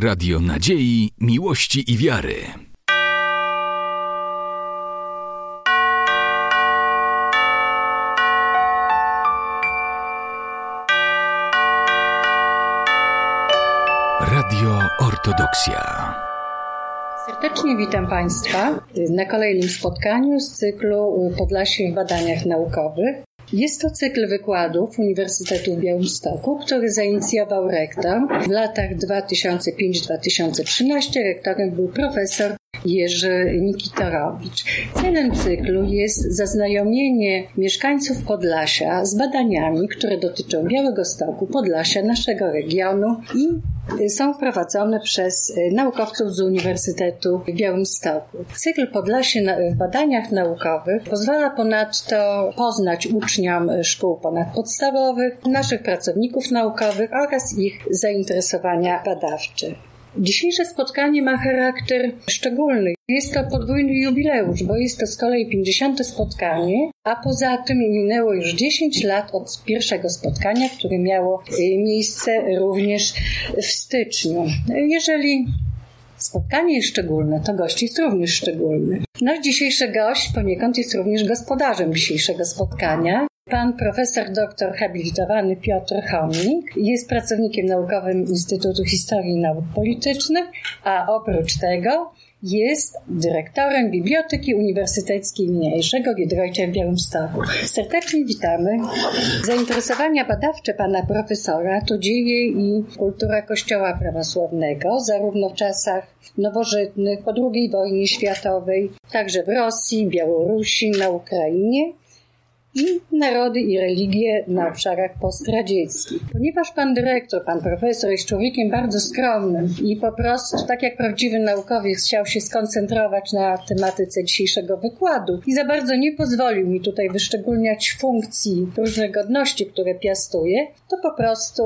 Radio Nadziei, Miłości i Wiary. Radio Ortodoksja. Serdecznie witam Państwa na kolejnym spotkaniu z cyklu Podlasie w badaniach naukowych. Jest to cykl wykładów Uniwersytetu w Białymstoku, który zainicjował rektor. W latach 2005-2013 rektorem był profesor Jerzy Nikitorowicz. Celem cyklu jest zaznajomienie mieszkańców Podlasia z badaniami, które dotyczą Białego Stoku, Podlasia, naszego regionu i są prowadzone przez naukowców z Uniwersytetu w Białymstoku. Cykl Podlasie w badaniach naukowych pozwala ponadto poznać uczniom szkół ponadpodstawowych, naszych pracowników naukowych oraz ich zainteresowania badawcze. Dzisiejsze spotkanie ma charakter szczególny. Jest to podwójny jubileusz, bo jest to z kolei 50. spotkanie, a poza tym minęło już 10 lat od pierwszego spotkania, które miało miejsce również w styczniu. Jeżeli spotkanie jest szczególne, to gość jest również szczególny. Nasz dzisiejszy gość poniekąd jest również gospodarzem dzisiejszego spotkania. Pan profesor doktor habilitowany Piotr Chomnik jest pracownikiem naukowym Instytutu Historii i Nauk Politycznych, a oprócz tego jest dyrektorem Biblioteki Uniwersyteckiej Mniejszego Giedroycia w Białymstoku. Serdecznie witamy. Zainteresowania badawcze pana profesora to dzieje i kultura Kościoła prawosławnego, zarówno w czasach nowożytnych, po II wojnie światowej, także w Rosji, Białorusi, na Ukrainie i narody i religie na obszarach postradzieckich. Ponieważ pan dyrektor, pan profesor jest człowiekiem bardzo skromnym i po prostu, tak jak prawdziwy naukowiec, chciał się skoncentrować na tematyce dzisiejszego wykładu i za bardzo nie pozwolił mi tutaj wyszczególniać funkcji różnych godności, które piastuje, to po prostu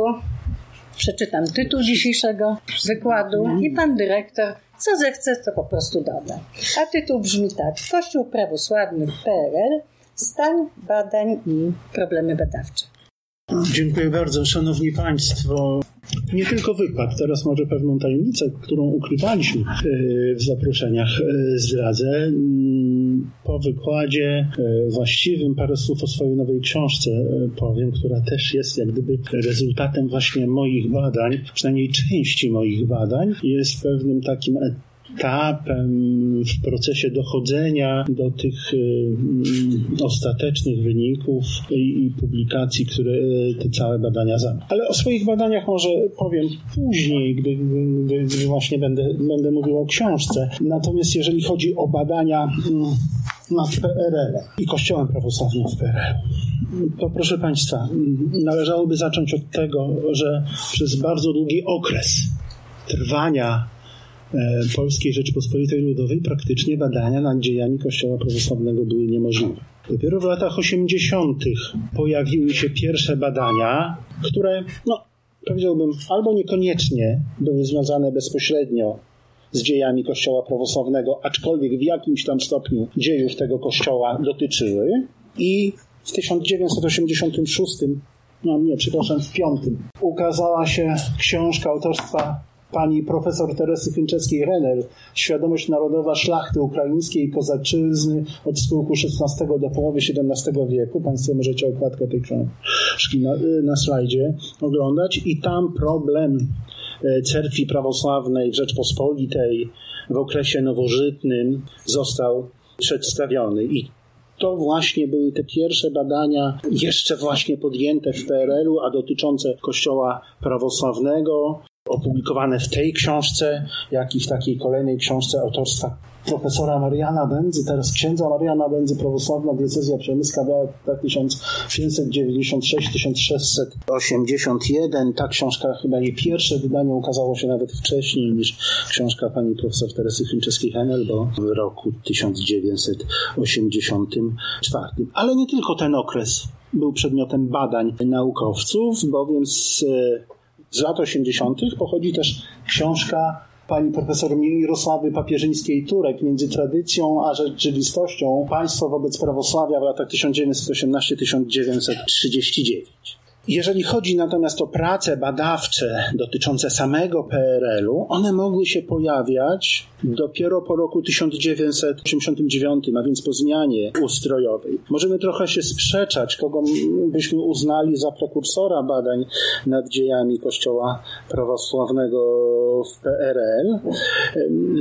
przeczytam tytuł dzisiejszego wykładu i pan dyrektor co zechce, to po prostu doda. A tytuł brzmi tak. Kościół prawosławny PRL stan badań i problemy badawcze. Dziękuję bardzo, Szanowni Państwo. Nie tylko wykład, teraz może pewną tajemnicę, którą ukrywaliśmy w zaproszeniach, zdradzę. Po wykładzie właściwym parę słów o swojej nowej książce powiem, która też jest jak gdyby rezultatem właśnie moich badań, przynajmniej części moich badań. Jest pewnym takim etapem w procesie dochodzenia do tych y, ostatecznych wyników i, publikacji, które te całe badania zamkną. Ale o swoich badaniach może powiem później, gdy, gdy, właśnie będę, będę mówił o książce. Natomiast jeżeli chodzi o badania nad PRL i Kościołem Prawosławnym w PRL, to proszę Państwa, należałoby zacząć od tego, że przez bardzo długi okres trwania Polskiej Rzeczypospolitej Ludowej praktycznie badania nad dziejami Kościoła Prawosławnego były niemożliwe. Dopiero w latach 80. pojawiły się pierwsze badania, które, no, powiedziałbym, albo niekoniecznie były związane bezpośrednio z dziejami Kościoła Prawosławnego, aczkolwiek w jakimś tam stopniu dziejów tego Kościoła dotyczyły. I w 1986, no nie, przepraszam, w 5 ukazała się książka autorstwa pani profesor Teresy Chynczewskiej-Renner Świadomość narodowa szlachty ukraińskiej i kozaczyzny od schyłku XVI do połowy XVII wieku. Państwo możecie okładkę tej książki na, na slajdzie oglądać. I tam problem cerkwi prawosławnej w Rzeczpospolitej w okresie nowożytnym został przedstawiony. I to właśnie były te pierwsze badania, jeszcze właśnie podjęte w PRL-u, a dotyczące Kościoła prawosławnego, opublikowane w tej książce, jak i w takiej kolejnej książce autorstwa profesora Mariana Będzy, teraz księdza Mariana Będzy, prawosławna diecezja przemyska, lata 1596-1681. Ta książka, chyba jej pierwsze wydanie ukazało się nawet wcześniej niż książka pani profesor Teresy Chymczewskiej-Henel, bo w roku 1984. Ale nie tylko ten okres był przedmiotem badań naukowców, bowiem z z lat 80. pochodzi też książka pani profesor Mirosławy Papierzyńskiej-Turek między tradycją a rzeczywistością państwo wobec prawosławia w latach 1918-1939. Jeżeli chodzi natomiast o prace badawcze dotyczące samego PRL-u, one mogły się pojawiać dopiero po roku 1989, a więc po zmianie ustrojowej. Możemy trochę się sprzeczać, kogo byśmy uznali za prekursora badań nad dziejami Kościoła prawosławnego w PRL,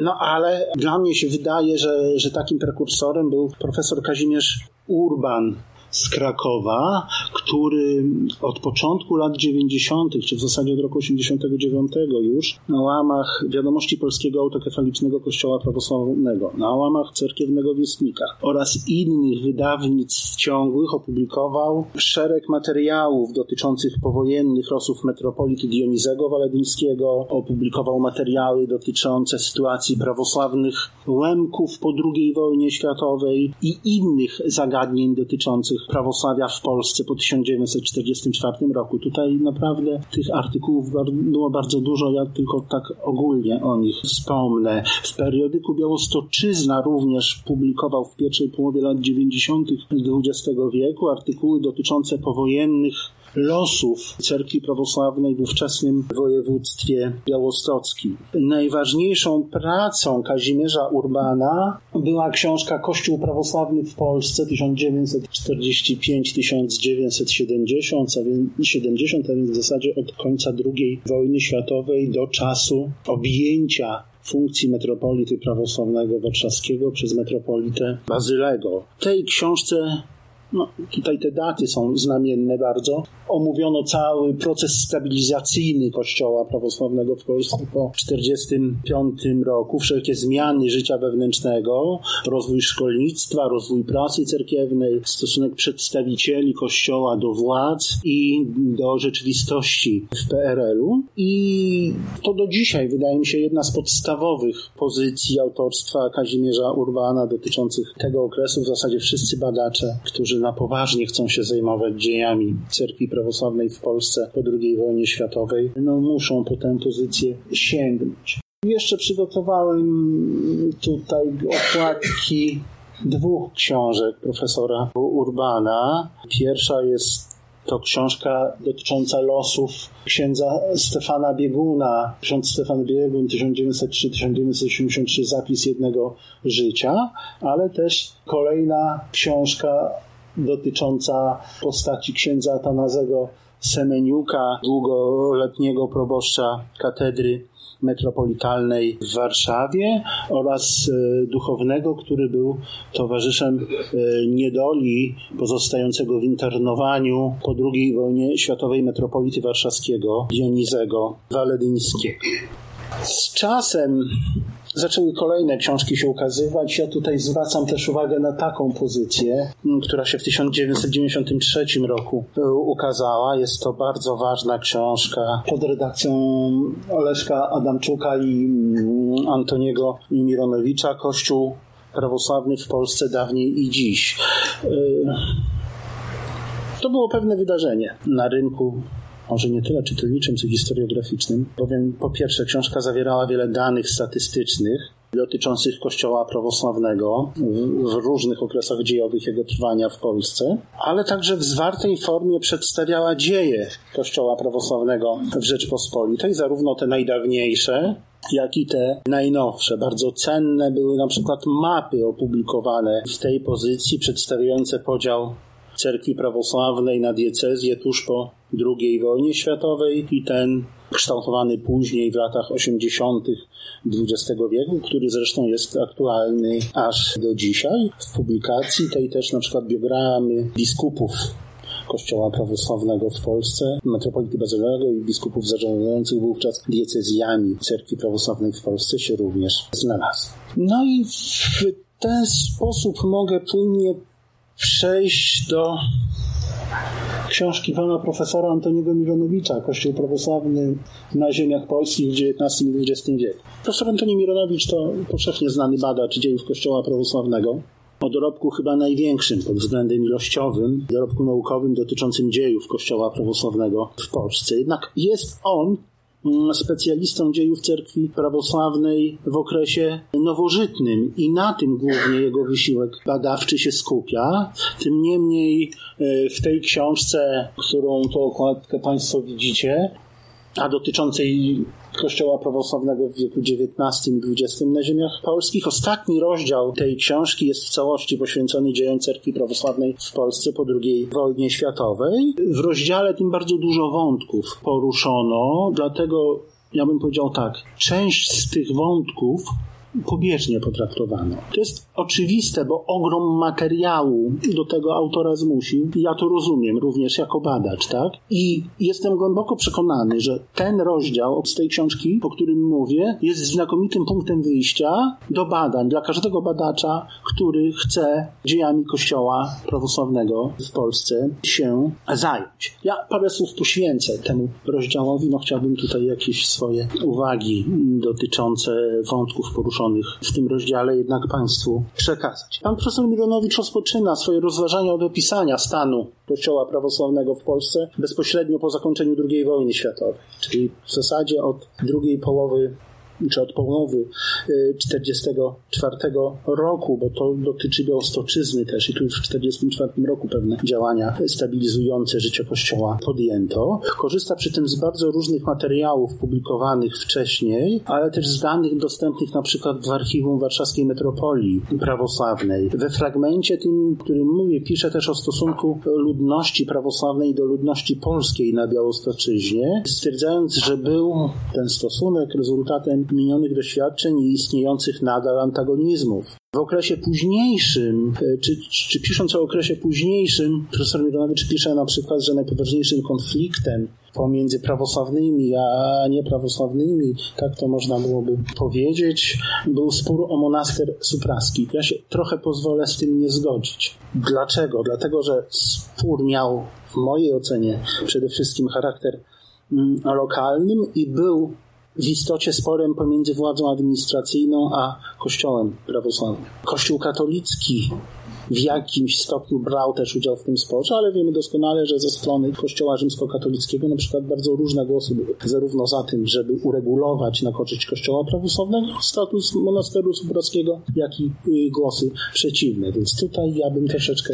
no ale dla mnie się wydaje, że, że takim prekursorem był profesor Kazimierz Urban, z Krakowa, który od początku lat 90., czy w zasadzie od roku 89 już, na łamach wiadomości Polskiego Autokefalicznego Kościoła Prawosławnego, na łamach Cerkiewnego Wiestnika oraz innych wydawnictw ciągłych opublikował szereg materiałów dotyczących powojennych losów metropolity Dionizego Waledyńskiego, opublikował materiały dotyczące sytuacji prawosławnych Łemków po II wojnie światowej i innych zagadnień dotyczących prawosławia w Polsce po 1944 roku. Tutaj naprawdę tych artykułów było bardzo dużo, ja tylko tak ogólnie o nich wspomnę. W periodyku Białostoczyzna również publikował w pierwszej połowie lat 90. XX wieku artykuły dotyczące powojennych losów cerkwi prawosławnej w ówczesnym województwie białostockim. Najważniejszą pracą Kazimierza Urbana była książka Kościół prawosławny w Polsce 1945-1970, a więc, 70, a więc w zasadzie od końca II wojny światowej do czasu objęcia funkcji metropolity prawosławnego warszawskiego przez metropolitę Bazylego. W tej książce no, tutaj te daty są znamienne bardzo. Omówiono cały proces stabilizacyjny Kościoła prawosławnego w Polsce po 1945 roku, wszelkie zmiany życia wewnętrznego, rozwój szkolnictwa, rozwój prasy cerkiewnej, stosunek przedstawicieli Kościoła do władz i do rzeczywistości w PRL-u. I to do dzisiaj wydaje mi się jedna z podstawowych pozycji autorstwa Kazimierza Urbana dotyczących tego okresu. W zasadzie wszyscy badacze, którzy na poważnie chcą się zajmować dziejami cerkwi prawosławnej w Polsce po II wojnie światowej, no muszą po tę pozycję sięgnąć. Jeszcze przygotowałem tutaj okładki dwóch książek profesora Urbana. Pierwsza jest to książka dotycząca losów księdza Stefana Bieguna. Ksiądz Stefan Biegun 1903-1983 zapis jednego życia, ale też kolejna książka dotycząca postaci księdza Atanazego Semeniuka, długoletniego proboszcza katedry metropolitalnej w Warszawie oraz e, duchownego, który był towarzyszem e, niedoli pozostającego w internowaniu po II wojnie światowej metropolity warszawskiego Dionizego Waledyńskiego. Z czasem zaczęły kolejne książki się ukazywać. Ja tutaj zwracam też uwagę na taką pozycję, która się w 1993 roku e, ukazała. Jest to bardzo ważna książka pod redakcją Oleszka Adamczuka i Antoniego Mironowicza. Kościół prawosławny w Polsce dawniej i dziś. E, to było pewne wydarzenie na rynku może nie tyle czytelniczym, co historiograficznym, bowiem po pierwsze książka zawierała wiele danych statystycznych, dotyczących Kościoła prawosławnego w, w, różnych okresach dziejowych jego trwania w Polsce, ale także w zwartej formie przedstawiała dzieje Kościoła prawosławnego w Rzeczpospolitej, zarówno te najdawniejsze, jak i te najnowsze. Bardzo cenne były na przykład mapy opublikowane w tej pozycji, przedstawiające podział cerkwi prawosławnej na diecezję tuż po II wojnie światowej i ten kształtowany później w latach 80. XX wieku, który zresztą jest aktualny aż do dzisiaj. W publikacji tej też na przykład biogramy biskupów Kościoła prawosławnego w Polsce, metropolity bazylego i biskupów zarządzających wówczas diecezjami cerkwi prawosławnej w Polsce się również znalazł. No i w ten sposób mogę płynnie przejść do książki pana profesora Antoniego Mironowicza, Kościół prawosławny na ziemiach polskich w XIX i XX wieku. Profesor Antoni Mironowicz to powszechnie znany badacz dziejów Kościoła prawosławnego. O dorobku chyba największym pod względem ilościowym, dorobku naukowym dotyczącym dziejów Kościoła prawosławnego w Polsce. Jednak jest on specjalistą dziejów cerkwi prawosławnej w okresie nowożytnym i na tym głównie jego wysiłek badawczy się skupia. Tym niemniej e, w tej książce, którą to okładkę Państwo widzicie, a dotyczącej Kościoła prawosławnego w wieku XIX i XX na ziemiach polskich. Ostatni rozdział tej książki jest w całości poświęcony dziejom cerkwi prawosławnej w Polsce po II wojnie światowej. W rozdziale tym bardzo dużo wątków poruszono, dlatego ja bym powiedział tak, część z tych wątków pobieżnie potraktowano. To jest oczywiste, bo ogrom materiału do tego autora zmusił. Ja to rozumiem również jako badacz, tak? I jestem głęboko przekonany, że ten rozdział z tej książki, o którym mówię, jest znakomitym punktem wyjścia do badań dla każdego badacza, który chce dziejami Kościoła prawosławnego w Polsce się zająć. Ja parę słów poświęcę temu rozdziałowi, no chciałbym tutaj jakieś swoje uwagi dotyczące wątków poruszonych w tym rozdziale jednak Państwu przekazać. Pan profesor Mironowicz rozpoczyna swoje rozważania od opisania stanu Kościoła prawosławnego w Polsce bezpośrednio po zakończeniu II wojny światowej, czyli w zasadzie od drugiej połowy czy od połowy 1944 y, roku, bo to dotyczy Białostoczyzny też i tu już w 1944 roku pewne działania stabilizujące życie Kościoła podjęto. Korzysta przy tym z bardzo różnych materiałów publikowanych wcześniej, ale też z danych dostępnych na przykład w archiwum Warszawskiej Metropolii Prawosławnej. We fragmencie tym, którym mówię, pisze też o stosunku ludności prawosławnej do ludności polskiej na Białostoczyźnie, stwierdzając, że był ten stosunek rezultatem minionych doświadczeń i istniejących nadal antagonizmów. W okresie późniejszym, e, czy, czy pisząc o okresie późniejszym, profesor Mironowicz pisze na przykład, że najpoważniejszym konfliktem pomiędzy prawosławnymi a nieprawosławnymi, tak to można byłoby powiedzieć, był spór o monaster supraski. Ja się trochę pozwolę z tym nie zgodzić. Dlaczego? Dlatego, że spór miał w mojej ocenie przede wszystkim charakter mm, lokalnym i był w istocie sporem pomiędzy władzą administracyjną a Kościołem prawosławnym. Kościół katolicki w jakimś stopniu brał też udział w tym sporze, ale wiemy doskonale, że ze strony Kościoła rzymskokatolickiego na przykład bardzo różne głosy były. Zarówno za tym, żeby uregulować na korzyść Kościoła prawosławnego status monasteru subrowskiego, jak i y, głosy przeciwne. Więc tutaj ja bym troszeczkę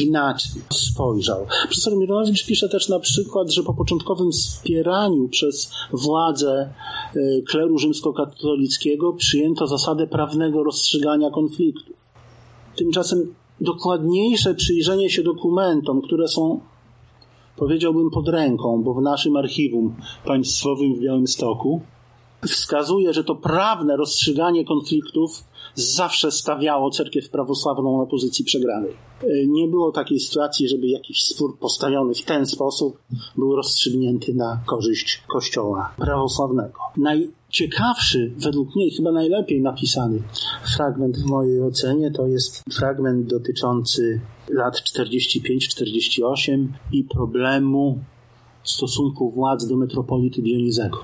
inaczej spojrzał. Profesor Mironowicz pisze też na przykład, że po początkowym wspieraniu przez władze y, kleru rzymskokatolickiego przyjęto zasadę prawnego rozstrzygania konfliktów. Tymczasem dokładniejsze przyjrzenie się dokumentom, które są, powiedziałbym, pod ręką, bo w naszym archiwum państwowym w Białymstoku, wskazuje, że to prawne rozstrzyganie konfliktów zawsze stawiało cerkiew prawosławną na pozycji przegranej. Nie było takiej sytuacji, żeby jakiś spór postawiony w ten sposób był rozstrzygnięty na korzyść Kościoła prawosławnego. Najciekawszy, według mnie chyba najlepiej napisany fragment w mojej ocenie to jest fragment dotyczący lat 45-48 i problemu stosunku władz do metropolity Dionizego.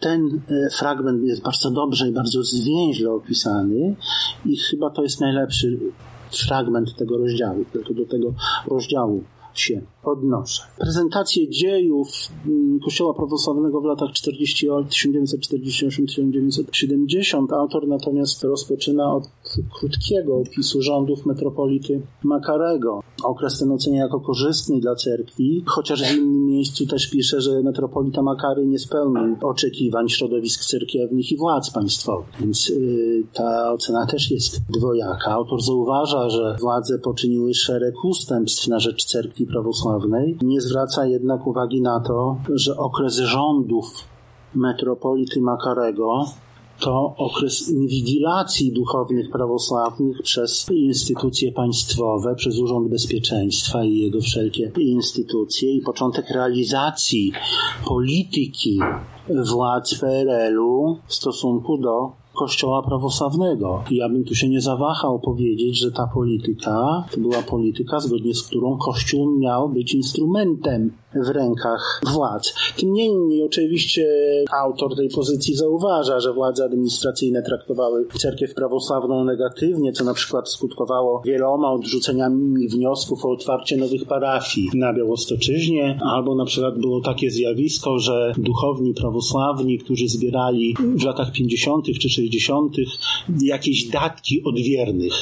Ten e, fragment jest bardzo dobrze i bardzo zwięźle opisany i chyba to jest najlepszy fragment tego rozdziału, tylko do tego rozdziału się odnoszę. Prezentację dziejów mm, Kościoła Prawosławnego w latach 1948-1970 autor natomiast rozpoczyna od krótkiego opisu rządów metropolity Makarego. Okres ten ocenia jako korzystny dla cerkwi, chociaż w innym miejscu też pisze, że metropolita Makary nie spełnił oczekiwań środowisk cerkiewnych i władz państwowych. Więc yy, ta ocena też jest dwojaka. Autor zauważa, że władze poczyniły szereg ustępstw na rzecz cerkwi prawosławnej. Nie zwraca jednak uwagi na to, że okres rządów metropolity Makarego to okres inwigilacji duchownych prawosławnych przez instytucje państwowe, przez Urząd Bezpieczeństwa i jego wszelkie instytucje i początek realizacji polityki władz PRL-u w stosunku do Kościoła prawosławnego. Ja bym tu się nie zawahał powiedzieć, że ta polityka to była polityka, zgodnie z którą Kościół miał być instrumentem w rękach władz. Tym niemniej oczywiście autor tej pozycji zauważa, że władze administracyjne traktowały cerkiew prawosławną negatywnie, co na przykład skutkowało wieloma odrzuceniami wniosków o otwarcie nowych parafii na Białostoczyźnie, albo na przykład było takie zjawisko, że duchowni prawosławni, którzy zbierali w latach 50. czy 60. jakieś datki od wiernych,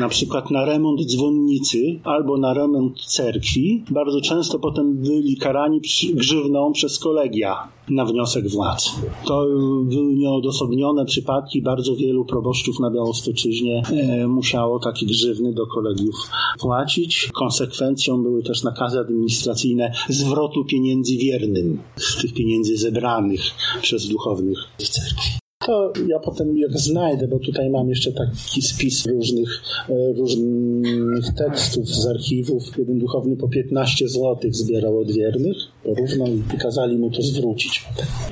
na przykład na remont dzwonnicy albo na remont cerkwi, bardzo często potem byli karani grzywną przez kolegia na wniosek władz. To były nieodosobnione przypadki. Bardzo wielu proboszczów na Białostoczyźnie e, musiało takie grzywny do kolegiów płacić. Konsekwencją były też nakazy administracyjne zwrotu pieniędzy wiernym z tych pieniędzy zebranych przez duchownych w cerkwi. To ja potem jak znajdę, bo tutaj mam jeszcze taki spis różnych, e, różnych tekstów z archiwów. Jeden duchowny po 15 zł zbierał od wiernych, porównał i kazali mu to zwrócić.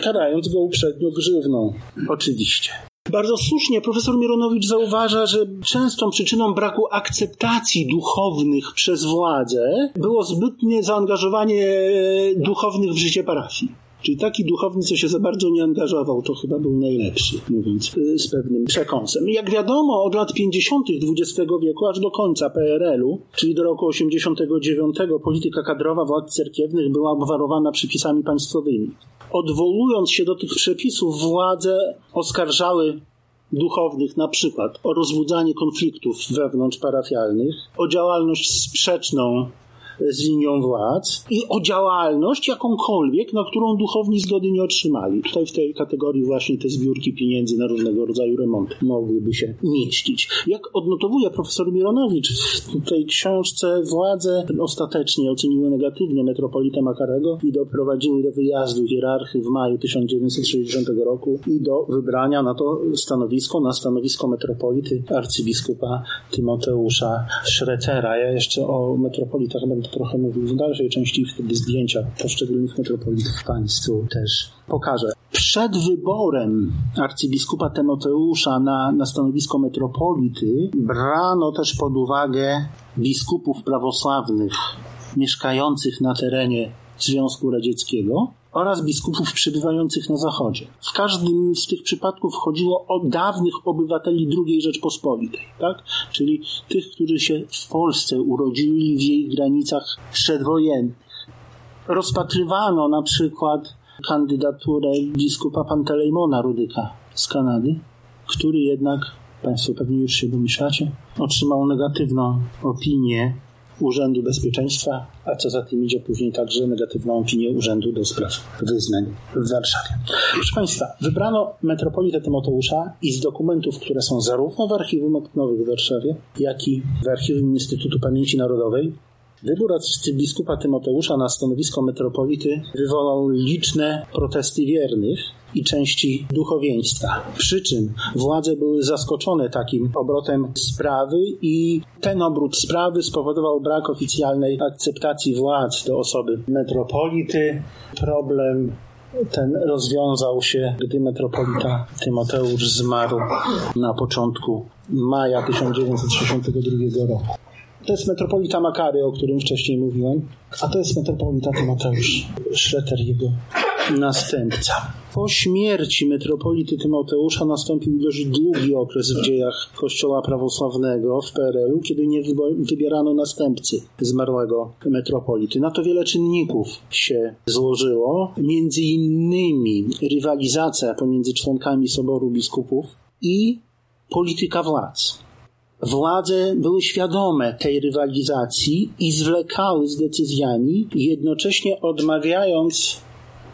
Karając go uprzednio grzywną. Oczywiście. Bardzo słusznie profesor Mironowicz zauważa, że częstą przyczyną braku akceptacji duchownych przez władze było zbytnie zaangażowanie duchownych w życie parafii. Czyli taki duchowny, co się za bardzo nie angażował, to chyba był najlepszy, mówiąc y, z pewnym przekąsem. Jak wiadomo, od lat 50. XX wieku aż do końca PRL-u, czyli do roku 89, polityka kadrowa władz cerkiewnych była obwarowana przepisami państwowymi. Odwołując się do tych przepisów, władze oskarżały duchownych na przykład o rozbudzanie konfliktów wewnątrz parafialnych, o działalność sprzeczną z linią władz i o działalność jakąkolwiek, na którą duchowni zgody nie otrzymali. Tutaj w tej kategorii właśnie te zbiórki pieniędzy na różnego rodzaju remonty mogłyby się mieścić. Jak odnotowuje profesor Mironowicz w tej książce, władze ostatecznie oceniły negatywnie metropolitę Makarego i doprowadziły do wyjazdu hierarchy w maju 1960 roku i do wybrania na to stanowisko, na stanowisko metropolity arcybiskupa Tymoteusza Szretera. Ja jeszcze o metropolitach będę trochę mówił w dalszej części wtedy zdjęcia poszczególnych metropolitów Państwu też pokażę. Przed wyborem arcybiskupa Tymoteusza na, na stanowisko metropolity brano też pod uwagę biskupów prawosławnych mieszkających na terenie Związku Radzieckiego oraz biskupów przebywających na Zachodzie. W każdym z tych przypadków chodziło o dawnych obywateli II Rzeczpospolitej, tak? czyli tych, którzy się w Polsce urodzili w jej granicach przedwojennych. Rozpatrywano na przykład kandydaturę biskupa Pantelejmona Rudyka z Kanady, który jednak, Państwo pewnie już się domyślacie, otrzymał negatywną opinię Urzędu Bezpieczeństwa, a co za tym idzie później także negatywną opinię Urzędu do Spraw Wyznań w Warszawie. Proszę Państwa, wybrano metropolitę Tymoteusza i z dokumentów, które są zarówno w Archiwum Oknowych w Warszawie, jak i w Archiwum Instytutu Pamięci Narodowej, Wybór arcybiskupa Tymoteusza na stanowisko metropolity wywołał liczne protesty wiernych i części duchowieństwa. Przy czym władze były zaskoczone takim obrotem sprawy i ten obrót sprawy spowodował brak oficjalnej akceptacji władz do osoby metropolity. Problem ten rozwiązał się, gdy metropolita Tymoteusz zmarł na początku maja 1962 roku. To jest metropolita Makary, o którym wcześniej mówiłem, a to jest metropolita Tymoteusz Szreter, jego następca. Po śmierci metropolity Tymoteusza nastąpił dość długi okres w dziejach Kościoła prawosławnego w PRL-u, kiedy nie wybierano następcy zmarłego metropolity. Na to wiele czynników się złożyło, między innymi rywalizacja pomiędzy członkami Soboru Biskupów i polityka władz. Władze były świadome tej rywalizacji i zwlekały z decyzjami, jednocześnie odmawiając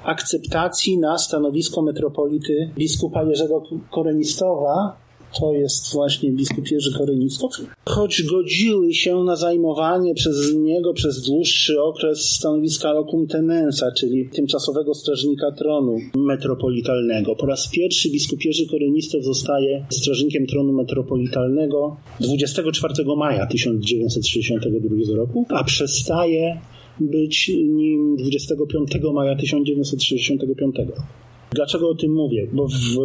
akceptacji na stanowisko metropolity biskupa Jerzego Korenistowa, to jest właśnie biskup Jerzy Korenistow, choć godziły się na zajmowanie przez niego przez dłuższy okres stanowiska locum tenensa, czyli tymczasowego strażnika tronu metropolitalnego. Po raz pierwszy biskup Jerzy Korenistow zostaje strażnikiem tronu metropolitalnego 24 maja 1962 roku, a przestaje być nim 25 maja 1965 roku. Dlaczego o tym mówię? Bo w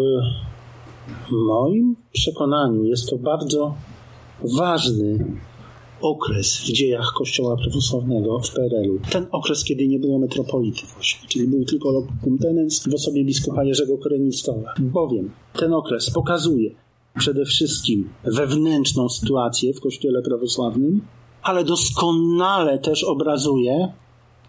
moim przekonaniu jest to bardzo ważny okres w dziejach Kościoła prawosławnego w PRL-u. Ten okres, kiedy nie było metropolity właśnie, czyli był tylko locum tenens w osobie biskupa Jerzego Korenistowa. Bowiem ten okres pokazuje przede wszystkim wewnętrzną sytuację w Kościele prawosławnym, ale doskonale też obrazuje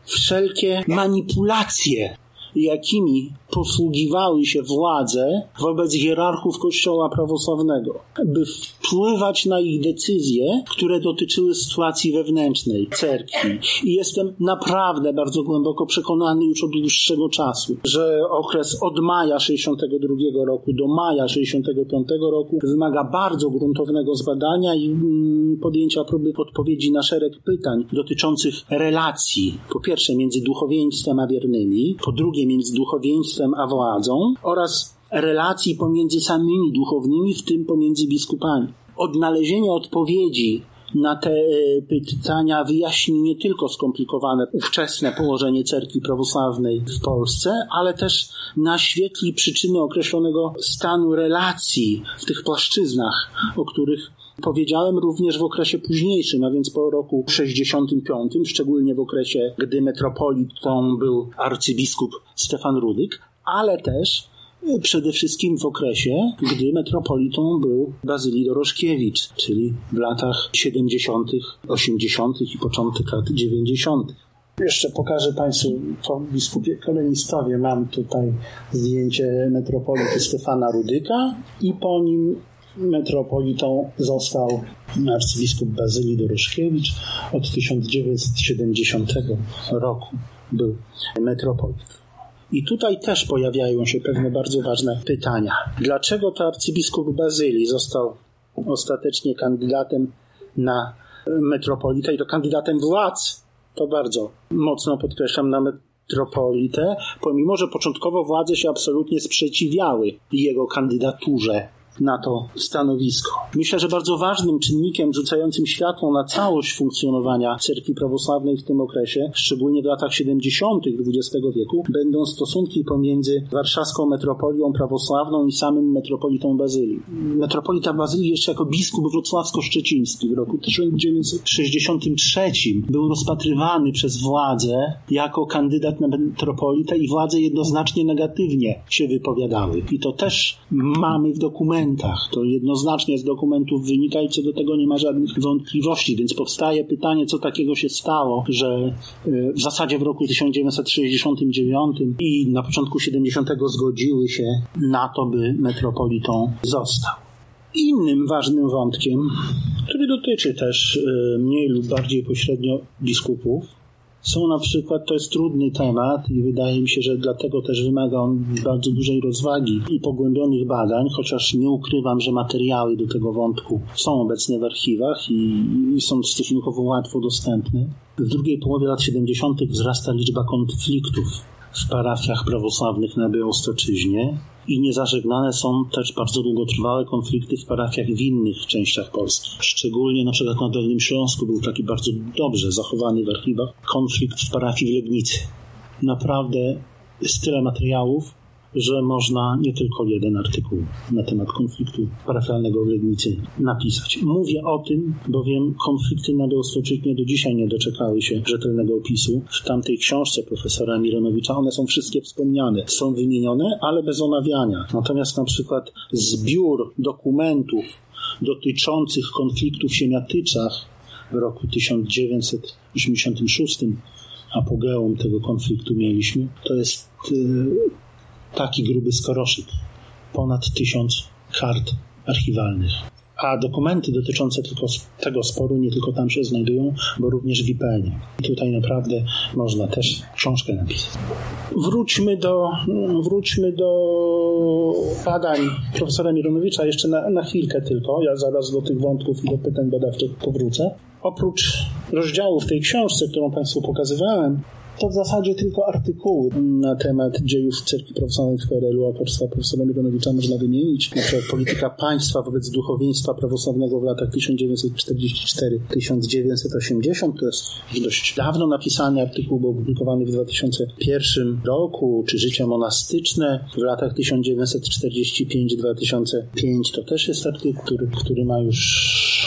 wszelkie manipulacje jakimi posługiwały się władze wobec hierarchów Kościoła prawosławnego, by wpływać na ich decyzje, które dotyczyły sytuacji wewnętrznej cerkwi. I jestem naprawdę bardzo głęboko przekonany już od dłuższego czasu, że okres od maja 62 roku do maja 65 roku wymaga bardzo gruntownego zbadania i mm, podjęcia próby odpowiedzi na szereg pytań dotyczących relacji, po pierwsze między duchowieństwem a wiernymi, po drugie między duchowieństwem a władzą oraz relacji pomiędzy samymi duchownymi, w tym pomiędzy biskupami. Odnalezienie odpowiedzi na te e, pytania wyjaśni nie tylko skomplikowane ówczesne położenie cerkwi prawosławnej w Polsce, ale też naświetli przyczyny określonego stanu relacji w tych płaszczyznach, o których Powiedziałem również w okresie późniejszym, a więc po roku 65, szczególnie w okresie, gdy metropolitą był arcybiskup Stefan Rudyk, ale też e, przede wszystkim w okresie, gdy metropolitą był Bazylii Dorożkiewicz, czyli w latach 70., 80. i początek lat 90. Jeszcze pokażę Państwu po biskupie kolonistowie. Mam tutaj zdjęcie metropolity Stefana Rudyka i po nim metropolitą został arcybiskup Bazylii Doroszkiewicz. Od 1970 roku był metropolitą. I tutaj też pojawiają się pewne bardzo ważne pytania. Dlaczego to arcybiskup Bazylii został ostatecznie kandydatem na metropolitę i to kandydatem władz? To bardzo mocno podkreślam na metropolitę, pomimo że początkowo władze się absolutnie sprzeciwiały jego kandydaturze na to stanowisko. Myślę, że bardzo ważnym czynnikiem rzucającym światło na całość funkcjonowania cerkwi prawosławnej w tym okresie, szczególnie w latach 70. XX wieku, będą stosunki pomiędzy warszawską metropolią prawosławną i samym metropolitą Bazylii. Metropolita Bazylii jeszcze jako biskup wrocławsko-szczeciński w roku 1963 był rozpatrywany przez władze jako kandydat na metropolitę i władze jednoznacznie negatywnie się wypowiadały. I to też mamy w dokumencie dokumentach. To jednoznacznie z dokumentów wynika i co do tego nie ma żadnych wątpliwości, więc powstaje pytanie, co takiego się stało, że e, w zasadzie w roku 1969 i na początku 70 zgodziły się na to, by metropolitą został. Innym ważnym wątkiem, który dotyczy też e, mniej lub bardziej pośrednio biskupów, są na przykład, to jest trudny temat i wydaje mi się, że dlatego też wymaga on bardzo dużej rozwagi i pogłębionych badań, chociaż nie ukrywam, że materiały do tego wątku są obecne w archiwach i, i są stosunkowo łatwo dostępne. W drugiej połowie lat 70. wzrasta liczba konfliktów w parafiach prawosławnych na Białostoczyźnie i niezażegnane są też bardzo długotrwałe konflikty w parafiach w innych częściach Polski. Szczególnie na przykład na Dolnym Śląsku był taki bardzo dobrze zachowany w archiwach konflikt w parafii w Legnicy. Naprawdę jest tyle materiałów, że można nie tylko jeden artykuł na temat konfliktu parafialnego w Legnicy napisać. Mówię o tym, bowiem konflikty na Białostoczyźnie do dzisiaj nie doczekały się rzetelnego opisu. W tamtej książce profesora Mironowicza one są wszystkie wspomniane. Są wymienione, ale bez omawiania. Natomiast na przykład zbiór dokumentów dotyczących konfliktów w Siemiatyczach w roku 1986 apogeum tego konfliktu mieliśmy. To jest y, taki gruby skoroszyk. Ponad tysiąc kart archiwalnych. A dokumenty dotyczące tylko tego sporu nie tylko tam się znajdują, bo również w IPN-ie. I tutaj naprawdę można też książkę napisać. Wróćmy do, wróćmy do badań profesora Mironowicza jeszcze na, na chwilkę tylko. Ja zaraz do tych wątków i do pytań badawczych powrócę. Oprócz rozdziału w tej książce, którą Państwu pokazywałem, to w zasadzie tylko artykuły na temat dziejów Cerkwi Prawosławnej w PRL-u autorstwa profesora Mironowicza można wymienić. Na przykład polityka państwa wobec duchowieństwa prawosławnego w latach 1944-1980. To jest dość dawno napisany artykuł, był opublikowany w 2001 roku, czy życie monastyczne w latach 1945-2005. To też jest artykuł, który, który ma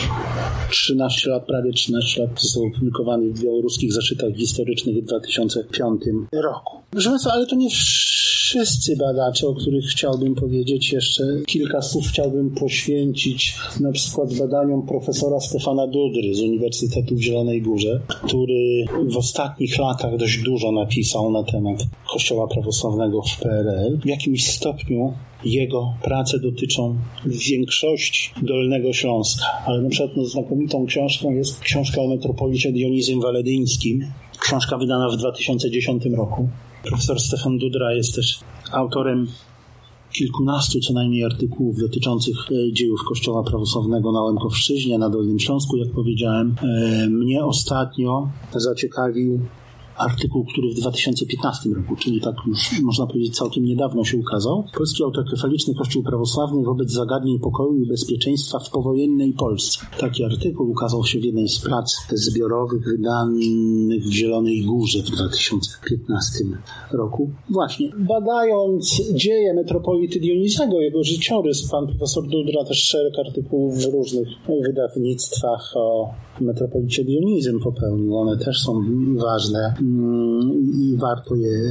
już 13 lat, prawie 13 lat został opublikowany w białoruskich zeszytach historycznych w 2005 roku. Proszę Państwa, ale to nie wszyscy badacze, o których chciałbym powiedzieć jeszcze. Kilka słów chciałbym poświęcić na przykład badaniom profesora Stefana Dudry z Uniwersytetu w Zielonej Górze, który w ostatnich latach dość dużo napisał na temat Kościoła prawosławnego w PRL. W jakimś stopniu jego prace dotyczą większości Dolnego Śląska, ale na przykład no, znakomitą książką jest książka o metropolicie Dionizym Waledyńskim, książka wydana w 2010 roku. Profesor Stefan Dudra jest też autorem kilkunastu co najmniej artykułów dotyczących e, dziejów Kościoła Prawosławnego na Łemkowszczyźnie, na Dolnym Śląsku, jak powiedziałem. E, mnie ostatnio zaciekawił artykuł, który w 2015 roku, czyli tak już można powiedzieć całkiem niedawno się ukazał. Polski autokefaliczny Kościół Prawosławny wobec zagadnień pokoju i bezpieczeństwa w powojennej Polsce. Taki artykuł ukazał się w jednej z prac zbiorowych wydanych w Zielonej Górze w 2015 roku. Właśnie, badając dzieje metropolity Dionizego, jego życiorys, pan profesor Dudra też szereg artykułów w różnych wydawnictwach o metropolicie Dionizem popełnił. One też są ważne i warto je e,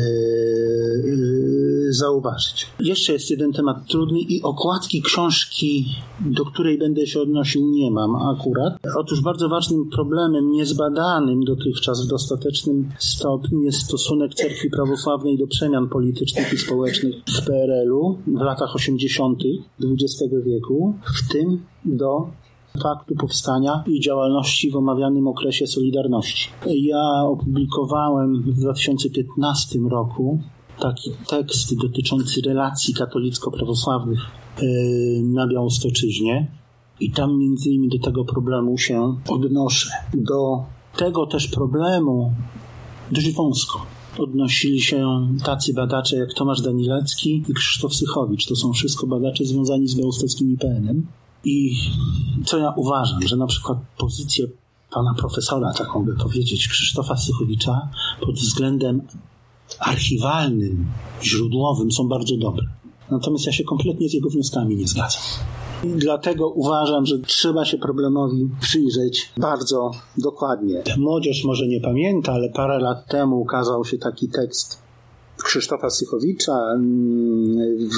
zauważyć. Jeszcze jest jeden temat trudny i okładki książki, do której będę się odnosił, nie mam akurat. Otóż bardzo ważnym problemem, niezbadanym dotychczas w dostatecznym stopniu jest stosunek cerkwi prawosławnej do przemian politycznych i społecznych w PRL-u w latach 80. XX wieku, w tym do faktu powstania i działalności w omawianym okresie Solidarności. Ja opublikowałem w 2015 roku taki tekst dotyczący relacji katolicko-prawosławnych e, na Białostoczyźnie i tam między innymi do tego problemu się odnoszę. Do tego też problemu dość wąsko odnosili się tacy badacze jak Tomasz Danilecki i Krzysztof Sychowicz. To są wszystko badacze związani z białostockim IPN-em. I co ja uważam, że na przykład pozycję pana profesora, taką by powiedzieć, Krzysztofa Sychowicza pod względem archiwalnym, źródłowym są bardzo dobre. Natomiast ja się kompletnie z jego wnioskami nie zgadzam. Dlatego uważam, że trzeba się problemowi przyjrzeć bardzo dokładnie. Młodzież może nie pamięta, ale parę lat temu ukazał się taki tekst Krzysztofa Sychowicza mm, w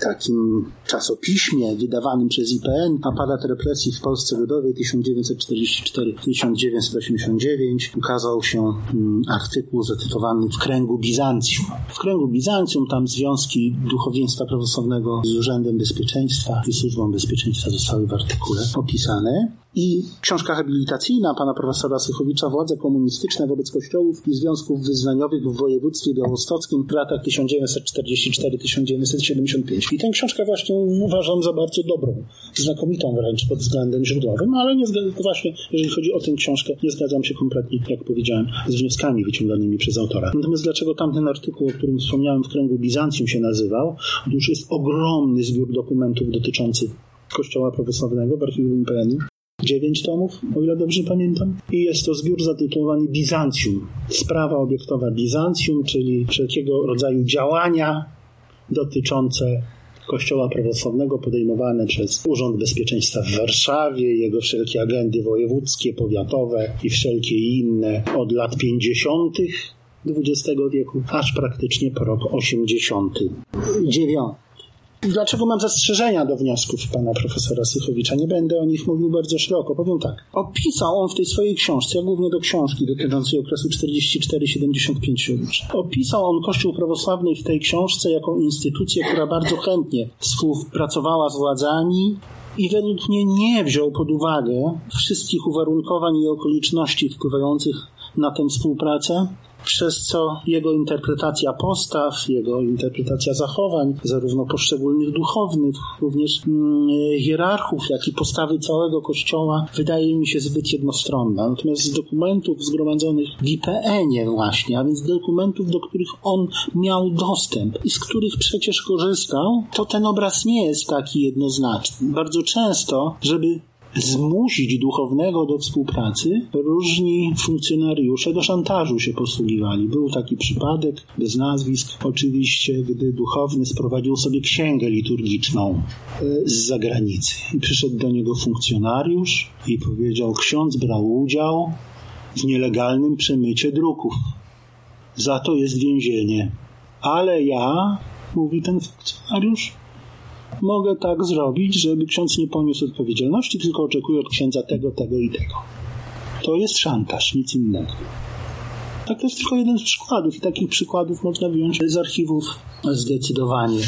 takim czasopiśmie wydawanym przez IPN Aparat represji w Polsce Ludowej 1944-1989 ukazał się mm, artykuł zatytułowany W kręgu Bizancjum. W kręgu Bizancjum tam związki duchowieństwa prawosławnego z Urzędem Bezpieczeństwa i Służbą Bezpieczeństwa zostały w artykule opisane i książka habilitacyjna pana profesora Sychowicza Władze komunistyczne wobec kościołów i związków wyznaniowych w województwie białostockim w latach 1944-1975. I tę książkę właśnie uważam za bardzo dobrą, znakomitą wręcz pod względem źródłowym, ale nie zgadzam, właśnie jeżeli chodzi o tę książkę, nie zgadzam się kompletnie, jak powiedziałem, z wnioskami wyciąganymi przez autora. Natomiast dlaczego tamten artykuł, o którym wspomniałem w kręgu Bizancjum się nazywał? Otóż jest ogromny zbiór dokumentów dotyczący Kościoła prawosławnego w archiwum dziewięć tomów, o ile dobrze pamiętam. I jest to zbiór zatytułowany Bizancjum. Sprawa obiektowa Bizancjum, czyli wszelkiego rodzaju działania dotyczące Kościoła prawosławnego podejmowane przez Urząd Bezpieczeństwa w Warszawie, jego wszelkie agendy wojewódzkie, powiatowe i wszelkie inne od lat 50. XX wieku, aż praktycznie po rok 89. Dlaczego mam zastrzeżenia do wniosków pana profesora Sychowicza? Nie będę o nich mówił bardzo szeroko. Powiem tak. Opisał on w tej swojej książce, głównie do książki dotyczącej okresu 44-75 Opisał on Kościół prawosławny w tej książce jako instytucję, która bardzo chętnie współpracowała z władzami i według mnie nie wziął pod uwagę wszystkich uwarunkowań i okoliczności wpływających na tę współpracę przez co jego interpretacja postaw, jego interpretacja zachowań, zarówno poszczególnych duchownych, również mm, hierarchów, jak i postawy całego Kościoła, wydaje mi się zbyt jednostronna. Natomiast z dokumentów zgromadzonych w IPN-ie właśnie, a więc dokumentów, do których on miał dostęp i z których przecież korzystał, to ten obraz nie jest taki jednoznaczny. Bardzo często, żeby zmusić duchownego do współpracy, różni funkcjonariusze do szantażu się posługiwali. Był taki przypadek, bez nazwisk oczywiście, gdy duchowny sprowadził sobie księgę liturgiczną e, z zagranicy. I przyszedł do niego funkcjonariusz i powiedział, ksiądz brał udział w nielegalnym przemycie druków. Za to jest więzienie. Ale ja, mówi ten funkcjonariusz, mogę tak zrobić, żeby ksiądz nie poniósł odpowiedzialności, tylko oczekuje od księdza tego, tego i tego. To jest szantaż, nic innego. Tak to jest tylko jeden z przykładów i takich przykładów można wyjąć z archiwów zdecydowanie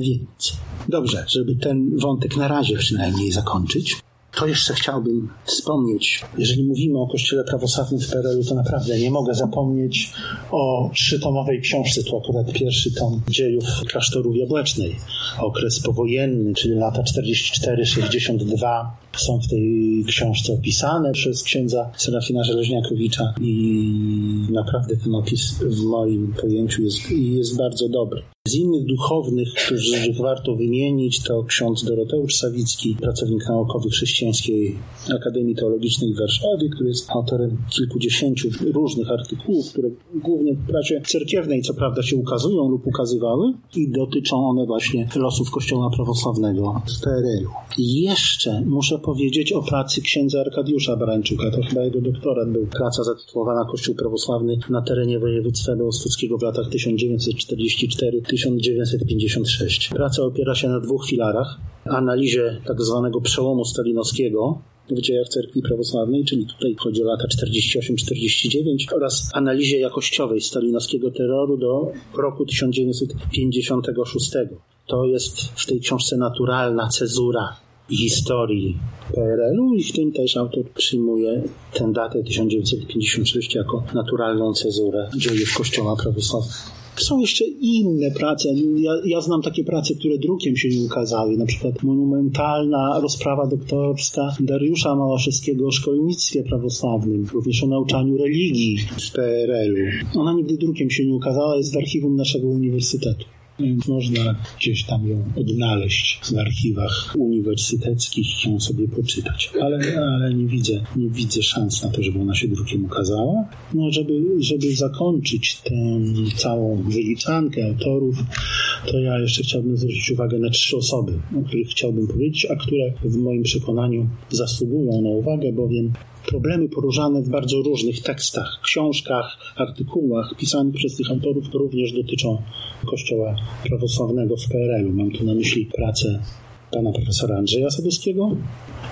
więcej. Dobrze, żeby ten wątek na razie przynajmniej zakończyć. To jeszcze chciałbym wspomnieć, jeżeli mówimy o Kościele prawosławnym w PRL-u, to naprawdę nie mogę zapomnieć o trzytomowej książce, to akurat pierwszy tom dziejów klasztoru Jabłecznej. Okres powojenny, czyli lata 44-62 są w tej książce opisane przez księdza Serafina Żeleźniakowicza i naprawdę ten opis w moim pojęciu jest, jest bardzo dobry. Z innych duchownych, których warto wymienić, to ksiądz Doroteusz Sawicki, pracownik naukowy Chrześcijańskiej Akademii Teologicznej w Warszawie, który jest autorem kilkudziesięciu różnych artykułów, które głównie w prasie cerkiewnej, co prawda, się ukazują lub ukazywały i dotyczą one właśnie losów Kościoła Prawosławnego w PRL-u. Jeszcze muszę powiedzieć o pracy księdza Arkadiusza Barańczuka, to chyba jego doktorat był. Praca zatytułowana Kościół Prawosławny na terenie województwa białostockiego w latach 1944 1956. Praca opiera się na dwóch filarach. Analizie tak zwanego przełomu stalinowskiego w dziejach cerkwi prawosławnej, czyli tutaj chodzi o lata 48-49 oraz analizie jakościowej stalinowskiego terroru do roku 1956. To jest w tej książce naturalna cezura historii PRL-u i w tym też autor przyjmuje tę datę 1956 jako naturalną cezurę dziejów Kościoła prawosławnego. Są jeszcze inne prace. Ja, ja, znam takie prace, które drukiem się nie ukazały. Na przykład monumentalna rozprawa doktorska Dariusza Małaszewskiego o szkolnictwie prawosławnym, również o nauczaniu religii w PRL-u. Ona nigdy drukiem się nie ukazała, jest w archiwum naszego uniwersytetu. Więc można gdzieś tam ją odnaleźć w archiwach uniwersyteckich i ją sobie poczytać. Ale, ale nie widzę, nie widzę szans na to, żeby ona się drukiem ukazała. No, żeby, żeby zakończyć tę całą wyliczankę autorów, to ja jeszcze chciałbym zwrócić uwagę na trzy osoby, o których chciałbym powiedzieć, a które w moim przekonaniu zasługują na uwagę, bowiem problemy poruszane w bardzo różnych tekstach, książkach, artykułach pisanych przez tych autorów również dotyczą Kościoła prawosławnego w PRL-u. Mam tu na myśli pracę pana profesora Andrzeja Sadowskiego,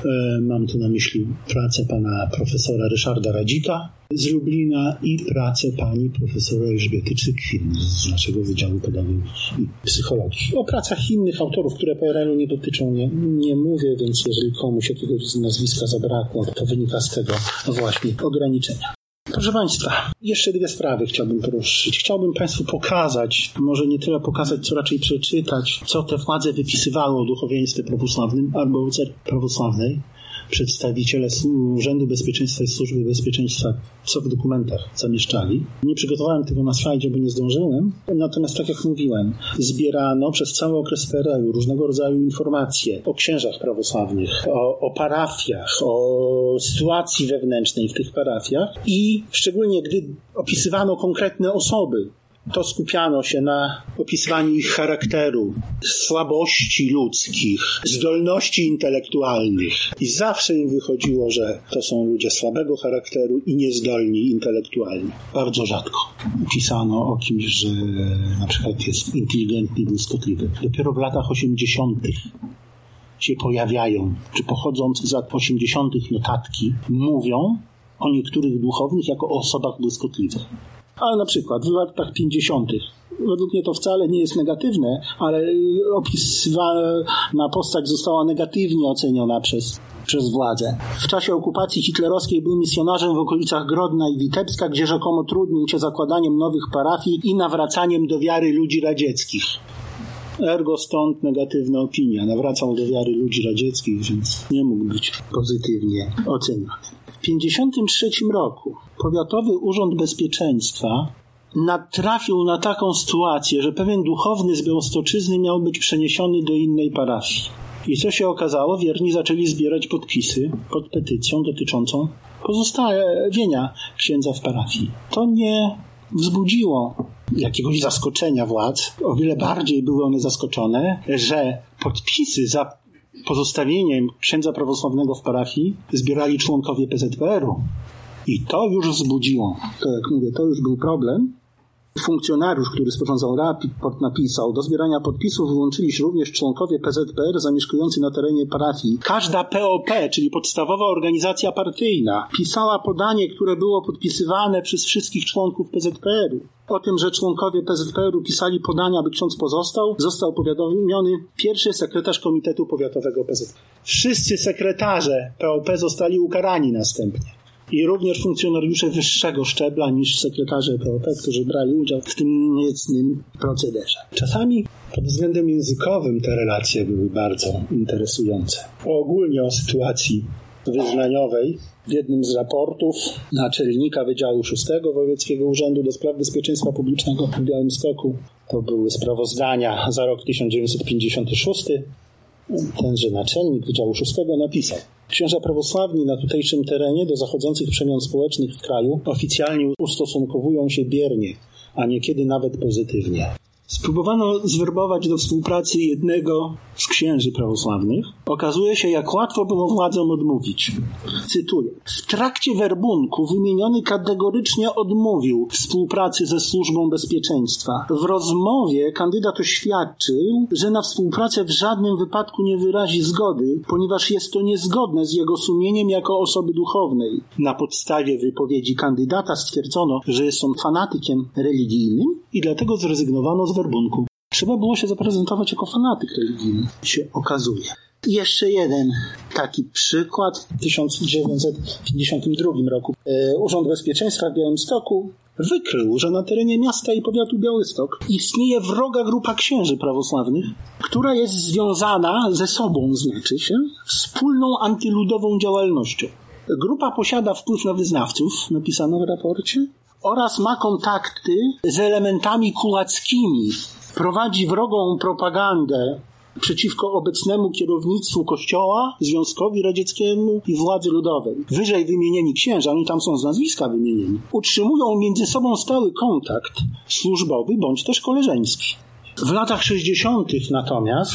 e, mam tu na myśli pracę pana profesora Ryszarda Radzika z Lublina i pracę pani profesora Elżbiety Czykwin z naszego Wydziału Pedagogiki i Psychologii. O pracach innych autorów, które PRL-u nie dotyczą, nie, nie mówię, więc jeżeli komuś jakiegoś nazwiska zabrakło, to wynika z tego właśnie ograniczenia. Proszę Państwa, jeszcze dwie sprawy chciałbym poruszyć. Chciałbym Państwu pokazać, może nie tyle pokazać, co raczej przeczytać, co te władze wypisywały o duchowieństwie prawosławnym albo cerkwi prawosławnej przedstawiciele Urzędu Bezpieczeństwa i Służby Bezpieczeństwa, co w dokumentach zamieszczali. Nie przygotowałem tego na slajdzie, bo nie zdążyłem. Natomiast, tak jak mówiłem, zbierano przez cały okres PRL-u różnego rodzaju informacje o księżach prawosławnych, o, o parafiach, o sytuacji wewnętrznej w tych parafiach i szczególnie gdy opisywano konkretne osoby, to skupiano się na opisywaniu ich charakteru, słabości ludzkich, zdolności intelektualnych. I zawsze im wychodziło, że to są ludzie słabego charakteru i niezdolni intelektualnie. Bardzo rzadko pisano o kimś, że na przykład jest inteligentny błyskotliwy. Dopiero w latach 80. się pojawiają, czy pochodzące z lat 80. notatki mówią o niektórych duchownych jako o osobach błyskotliwych. Ale na przykład w latach 50. Według mnie to wcale nie jest negatywne, ale opisywana postać została negatywnie oceniona przez, przez władzę. W czasie okupacji hitlerowskiej był misjonarzem w okolicach Grodna i Witebska, gdzie rzekomo trudnił się zakładaniem nowych parafii i nawracaniem do wiary ludzi radzieckich. Ergo stąd negatywna opinia. Nawracał do wiary ludzi radzieckich, więc nie mógł być pozytywnie oceniony. W 1953 roku Powiatowy Urząd Bezpieczeństwa natrafił na taką sytuację, że pewien duchowny z Białostoczyzny miał być przeniesiony do innej parafii. I co się okazało? Wierni zaczęli zbierać podpisy pod petycją dotyczącą pozostawienia księdza w parafii. To nie wzbudziło jakiegoś zaskoczenia władz. O wiele bardziej były one zaskoczone, że podpisy za pozostawieniem księdza prawosławnego w parafii zbierali członkowie PZPR-u. I to już wzbudziło, to jak mówię, to już był problem, Funkcjonariusz, który sporządzał raport, napisał, do zbierania podpisów wyłączyli się również członkowie PZPR zamieszkujący na terenie parafii. Każda POP, czyli podstawowa organizacja partyjna, pisała podanie, które było podpisywane przez wszystkich członków PZPR-u. O tym, że członkowie PZPR-u pisali podania, by ksiądz pozostał, został powiadomiony pierwszy sekretarz Komitetu Powiatowego PZPR. Wszyscy sekretarze POP zostali ukarani następnie i również funkcjonariusze wyższego szczebla niż sekretarze POP, którzy brali udział w tym niecnym procederze. Czasami pod względem językowym te relacje były bardzo interesujące. Ogólnie o sytuacji wyznaniowej w jednym z raportów naczelnika Wydziału Szóstego Wojewódzkiego Urzędu do Spraw Bezpieczeństwa Publicznego w Białymstoku to były sprawozdania za rok 1956. Tenże naczelnik Wydziału Szóstego napisał Księża prawosławni na tutejszym terenie do zachodzących przemian społecznych w kraju oficjalnie ustosunkowują się biernie, a niekiedy nawet pozytywnie. Spróbowano zwerbować do współpracy jednego z księży prawosławnych. Okazuje się, jak łatwo było władzom odmówić. Cytuję. W trakcie werbunku wymieniony kategorycznie odmówił współpracy ze służbą bezpieczeństwa. W rozmowie kandydat oświadczył, że na współpracę w żadnym wypadku nie wyrazi zgody, ponieważ jest to niezgodne z jego sumieniem jako osoby duchownej. Na podstawie wypowiedzi kandydata stwierdzono, że jest on fanatykiem religijnym i dlatego zrezygnowano z werbunku. Trzeba było się zaprezentować jako fanatyk religijny, się okazuje. Jeszcze jeden taki przykład. W 1952 roku e, Urząd Bezpieczeństwa w Białymstoku wykrył, że na terenie miasta i powiatu Białystok istnieje wroga grupa księży prawosławnych, która jest związana ze sobą, znaczy się, wspólną antyludową działalnością. Grupa posiada wpływ na wyznawców, napisano w raporcie, oraz ma kontakty z elementami kułackimi. Prowadzi wrogą propagandę przeciwko obecnemu kierownictwu Kościoła, Związkowi Radzieckiemu i władzy ludowej. Wyżej wymienieni księża, oni tam są z nazwiska wymienieni, utrzymują między sobą stały kontakt służbowy bądź też koleżeński. W latach 60. natomiast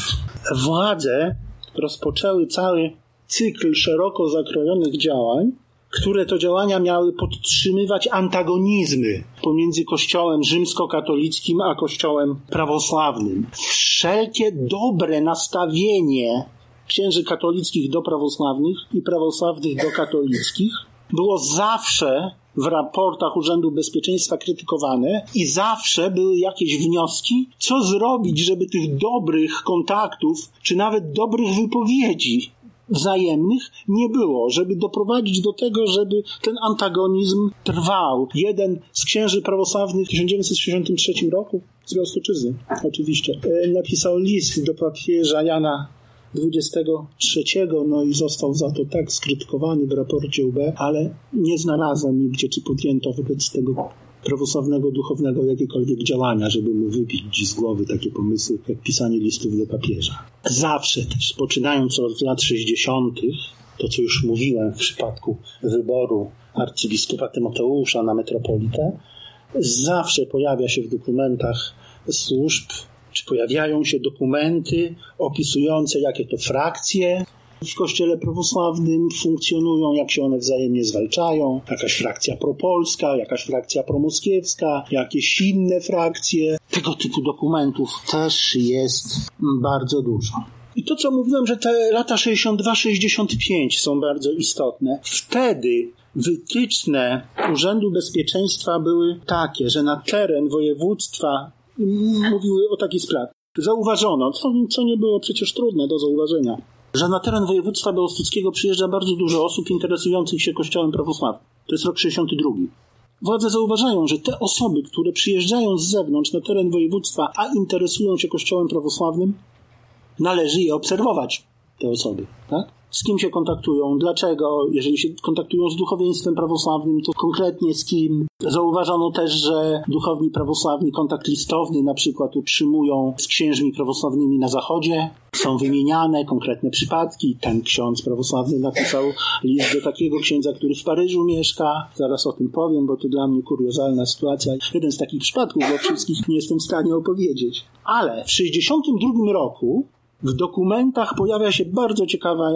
władze rozpoczęły cały cykl szeroko zakrojonych działań, które to działania miały podtrzymywać antagonizmy pomiędzy Kościołem rzymskokatolickim a Kościołem prawosławnym. Wszelkie dobre nastawienie księży katolickich do prawosławnych i prawosławnych do katolickich było zawsze w raportach Urzędu Bezpieczeństwa krytykowane i zawsze były jakieś wnioski, co zrobić, żeby tych dobrych kontaktów, czy nawet dobrych wypowiedzi wzajemnych nie było, żeby doprowadzić do tego, żeby ten antagonizm trwał. Jeden z księży prawosławnych w 1963 roku z Białostoczyzny, oczywiście, e, napisał list do papieża Jana 23, no i został za to tak skrytykowany w raporcie UB, ale nie znalazłem nigdzie, czy podjęto wobec tego prawosławnego duchownego jakiekolwiek działania, żeby mu wybić z głowy takie pomysły, jak pisanie listów do papieża. Zawsze też, poczynając od lat 60., to co już mówiłem w przypadku wyboru arcybiskupa Tymoteusza na metropolitę, zawsze pojawia się w dokumentach służb, czy pojawiają się dokumenty opisujące, jakie to frakcje w kościele prawosławnym funkcjonują, jak się one wzajemnie zwalczają. Jakaś frakcja propolska, jakaś frakcja promoskiewska, jakieś inne frakcje. Tego typu dokumentów też jest bardzo dużo. I to, co mówiłem, że te lata 62-65 są bardzo istotne. Wtedy wytyczne Urzędu Bezpieczeństwa były takie, że na teren województwa mówiły o takiej sprawie. Zauważono, co, co nie było przecież trudne do zauważenia, że na teren województwa białostockiego przyjeżdża bardzo dużo osób interesujących się kościołem prawosławnym. To jest rok 62. Władze zauważają, że te osoby, które przyjeżdżają z zewnątrz na teren województwa, a interesują się kościołem prawosławnym, należy je obserwować. te osoby, tak? Z kim się kontaktują, dlaczego, jeżeli się kontaktują z duchowieństwem prawosławnym, to konkretnie z kim. Zauważono też, że duchowni prawosławni kontakt listowny na przykład utrzymują z księżmi prawosławnymi na zachodzie. Są wymieniane konkretne przypadki. Ten ksiądz prawosławny napisał list do takiego księdza, który w Paryżu mieszka. Zaraz o tym powiem, bo to dla mnie kuriozalna sytuacja. Jeden z takich przypadków, bo wszystkich nie jestem w stanie opowiedzieć. Ale w 1962 roku w dokumentach pojawia się bardzo ciekawa e,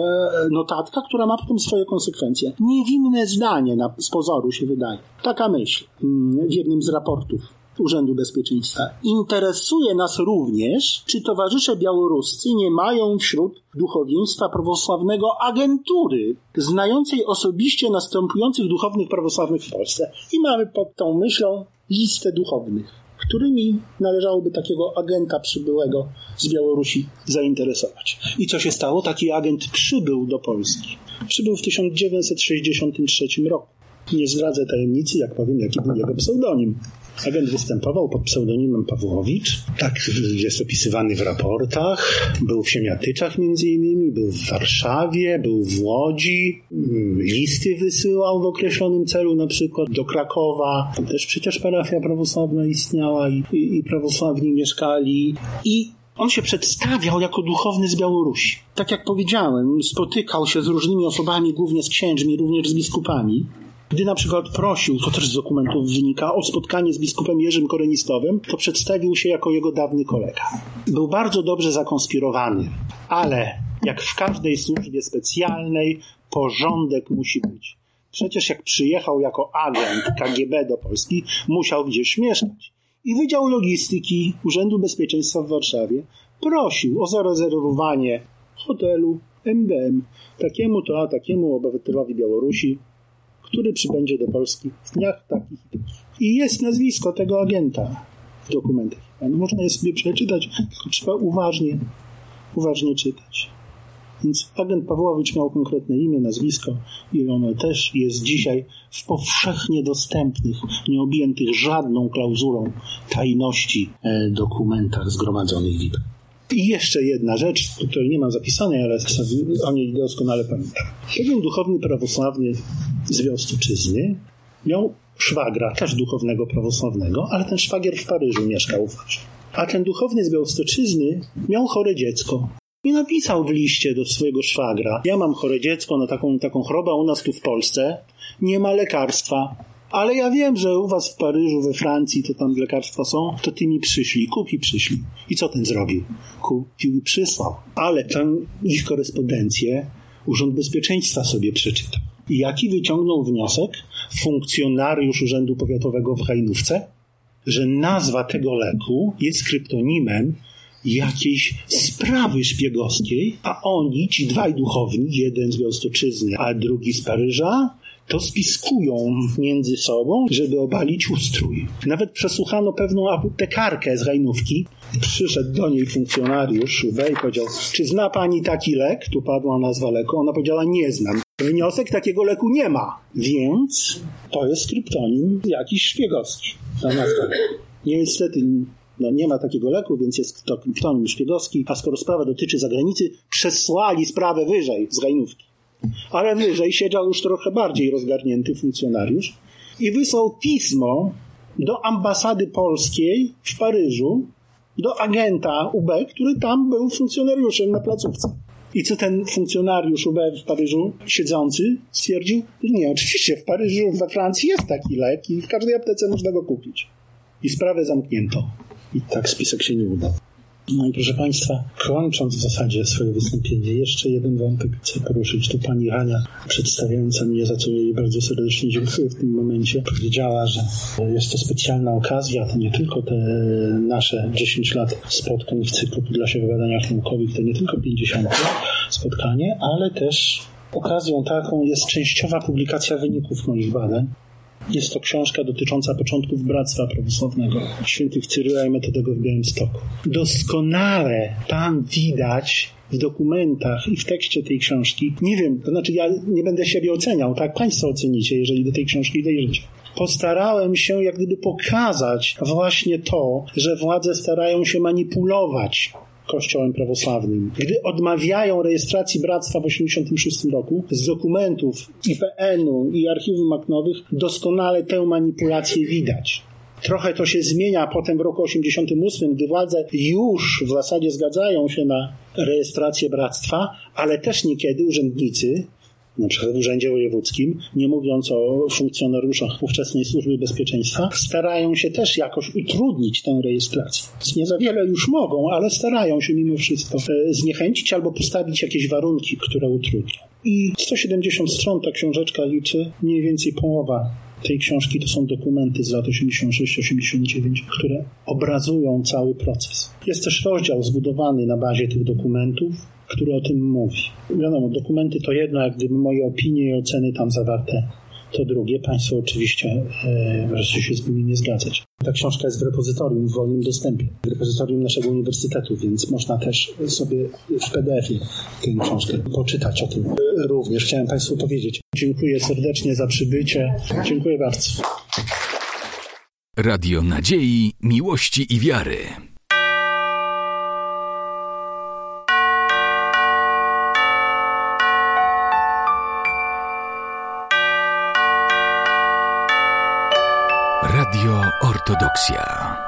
notatka, która ma potem swoje konsekwencje. Niewinne zdanie na, z pozoru się wydaje. Taka myśl mm, w jednym z raportów Urzędu Bezpieczeństwa. Interesuje nas również, czy towarzysze białoruscy nie mają wśród duchowieństwa prawosławnego agentury znającej osobiście następujących duchownych prawosławnych w Polsce. I mamy pod tą myślą listę duchownych którymi należałoby takiego agenta przybyłego z Białorusi zainteresować. I co się stało? Taki agent przybył do Polski. Przybył w 1963 roku. Nie zdradzę tajemnicy, jak powiem, jaki był jego pseudonim. Agent występował pod pseudonimem Pawłowicz. Tak jest opisywany w raportach. Był w Siemiatyczach między innymi, był w Warszawie, był w Łodzi. Mm, listy wysyłał w określonym celu, na przykład do Krakowa. Tam też przecież parafia prawosławna istniała i, i, i prawosławni mieszkali. I on się przedstawiał jako duchowny z Białorusi. Tak jak powiedziałem, spotykał się z różnymi osobami, głównie z księżmi, również z biskupami. Gdy na przykład prosił, to też z dokumentów wynika, o spotkanie z biskupem Jerzym Korenistowym, to przedstawił się jako jego dawny kolega. Był bardzo dobrze zakonspirowany, ale jak w każdej służbie specjalnej, porządek musi być. Przecież jak przyjechał jako agent KGB do Polski, musiał gdzieś mieszkać. I Wydział Logistyki Urzędu Bezpieczeństwa w Warszawie prosił o zarezerwowanie hotelu MDM takiemu to, a takiemu obywatelowi Białorusi który przybędzie do Polski w dniach takich i jest nazwisko tego agenta w dokumentach. Można je sobie przeczytać, tylko trzeba uważnie, uważnie czytać. Więc agent Pawłowicz miał konkretne imię, nazwisko i ono też jest dzisiaj w powszechnie dostępnych, nieobjętych żadną klauzulą tajności e, dokumentach zgromadzonych w IP. I jeszcze jedna rzecz, której nie mam zapisanej, ale o niej doskonale pamiętam. Pewien duchowny prawosławny z Białostoczyzny miał szwagra, też duchownego prawosławnego, ale ten szwagier w Paryżu mieszkał właśnie. A ten duchowny z Białostoczyzny miał chore dziecko. I napisał w liście do swojego szwagra: Ja mam chore dziecko na taką, taką chorobę u nas tu w Polsce, nie ma lekarstwa. Ale ja wiem, że u was w Paryżu, we Francji, to tam lekarstwa są, to ty mi przyszli, kupi przyszli. I co ten zrobił? Kupił i przysłał. Ale tam ich korespondencję Urząd Bezpieczeństwa sobie przeczytał. I jaki wyciągnął wniosek funkcjonariusz Urzędu Powiatowego w Hajnówce? Że nazwa tego leku jest kryptonimem jakiejś sprawy szpiegowskiej, a oni, ci dwaj duchowni, jeden z Białostoczyzny, a drugi z Paryża, to spiskują między sobą, żeby obalić ustrój. Nawet przesłuchano pewną aptekarkę z Hajnówki. Przyszedł do niej funkcjonariusz i powiedział, czy zna pani taki lek? Tu padła nazwa leku. Ona powiedziała, nie znam. Wniosek takiego leku nie ma, więc to jest kryptonim jakiś szpiegowski. Niestety no, nie ma takiego leku, więc jest to kryptonim szpiegowski, a skoro sprawa dotyczy zagranicy, przesłali sprawę wyżej z Hajnówki ale wyżej siedział już trochę bardziej rozgarnięty funkcjonariusz i wysłał pismo do ambasady polskiej w Paryżu, do agenta UB, który tam był funkcjonariuszem na placówce. I co ten funkcjonariusz UB w Paryżu siedzący stwierdził? Nie, oczywiście w Paryżu, we Francji jest taki lek i w każdej aptece można go kupić. I sprawę zamknięto. I tak spisek się nie udał. No i proszę Państwa, kończąc w zasadzie swoje wystąpienie, jeszcze jeden wątek chcę poruszyć. Tu pani Hania, przedstawiająca mnie, za co jej bardzo serdecznie dziękuję w tym momencie, powiedziała, że jest to specjalna okazja, to nie tylko te nasze 10 lat spotkań w cyklu Podlasie w badaniach naukowych, to nie tylko 50 spotkanie, ale też okazją taką jest częściowa publikacja wyników moich badań. Jest to książka dotycząca początków Bractwa Prawosławnego świętych Cyryla i Metodego w Białymstoku. Doskonale tam widać w dokumentach i w tekście tej książki, nie wiem, to znaczy ja nie będę siebie oceniał, tak Państwo ocenicie, jeżeli do tej książki dojrzycie. Postarałem się jak gdyby pokazać właśnie to, że władze starają się manipulować Kościołem prawosławnym, gdy odmawiają rejestracji bractwa w 1986 roku, z dokumentów IPN-u i archiwum maknowych doskonale tę manipulację widać. Trochę to się zmienia potem w roku 88, gdy władze już w zasadzie zgadzają się na rejestrację bractwa, ale też niekiedy urzędnicy na przykład w Urzędzie Wojewódzkim, nie mówiąc o funkcjonariuszach ówczesnej Służby Bezpieczeństwa, starają się też jakoś utrudnić tę rejestrację. Nie za wiele już mogą, ale starają się mimo wszystko e, zniechęcić albo postawić jakieś warunki, które utrudnią. I 170 stron ta książeczka liczy, mniej więcej połowa tej książki to są dokumenty z lat 86-89, które obrazują cały proces. Jest też rozdział zbudowany na bazie tych dokumentów, który o tym mówi. Wiadomo, dokumenty to jedno, jak gdyby moje opinie i oceny tam zawarte to drugie. Państwo oczywiście e, możecie się z nimi nie zgadzać. Ta książka jest w repozytorium w wolnym dostępie, w repozytorium naszego uniwersytetu, więc można też sobie w PDF-ie tę książkę poczytać o tym. Również chciałem Państwu powiedzieć. Dziękuję serdecznie za przybycie. Dziękuję bardzo. Radio Nadziei, Miłości i Wiary. Radio Ortodoksja.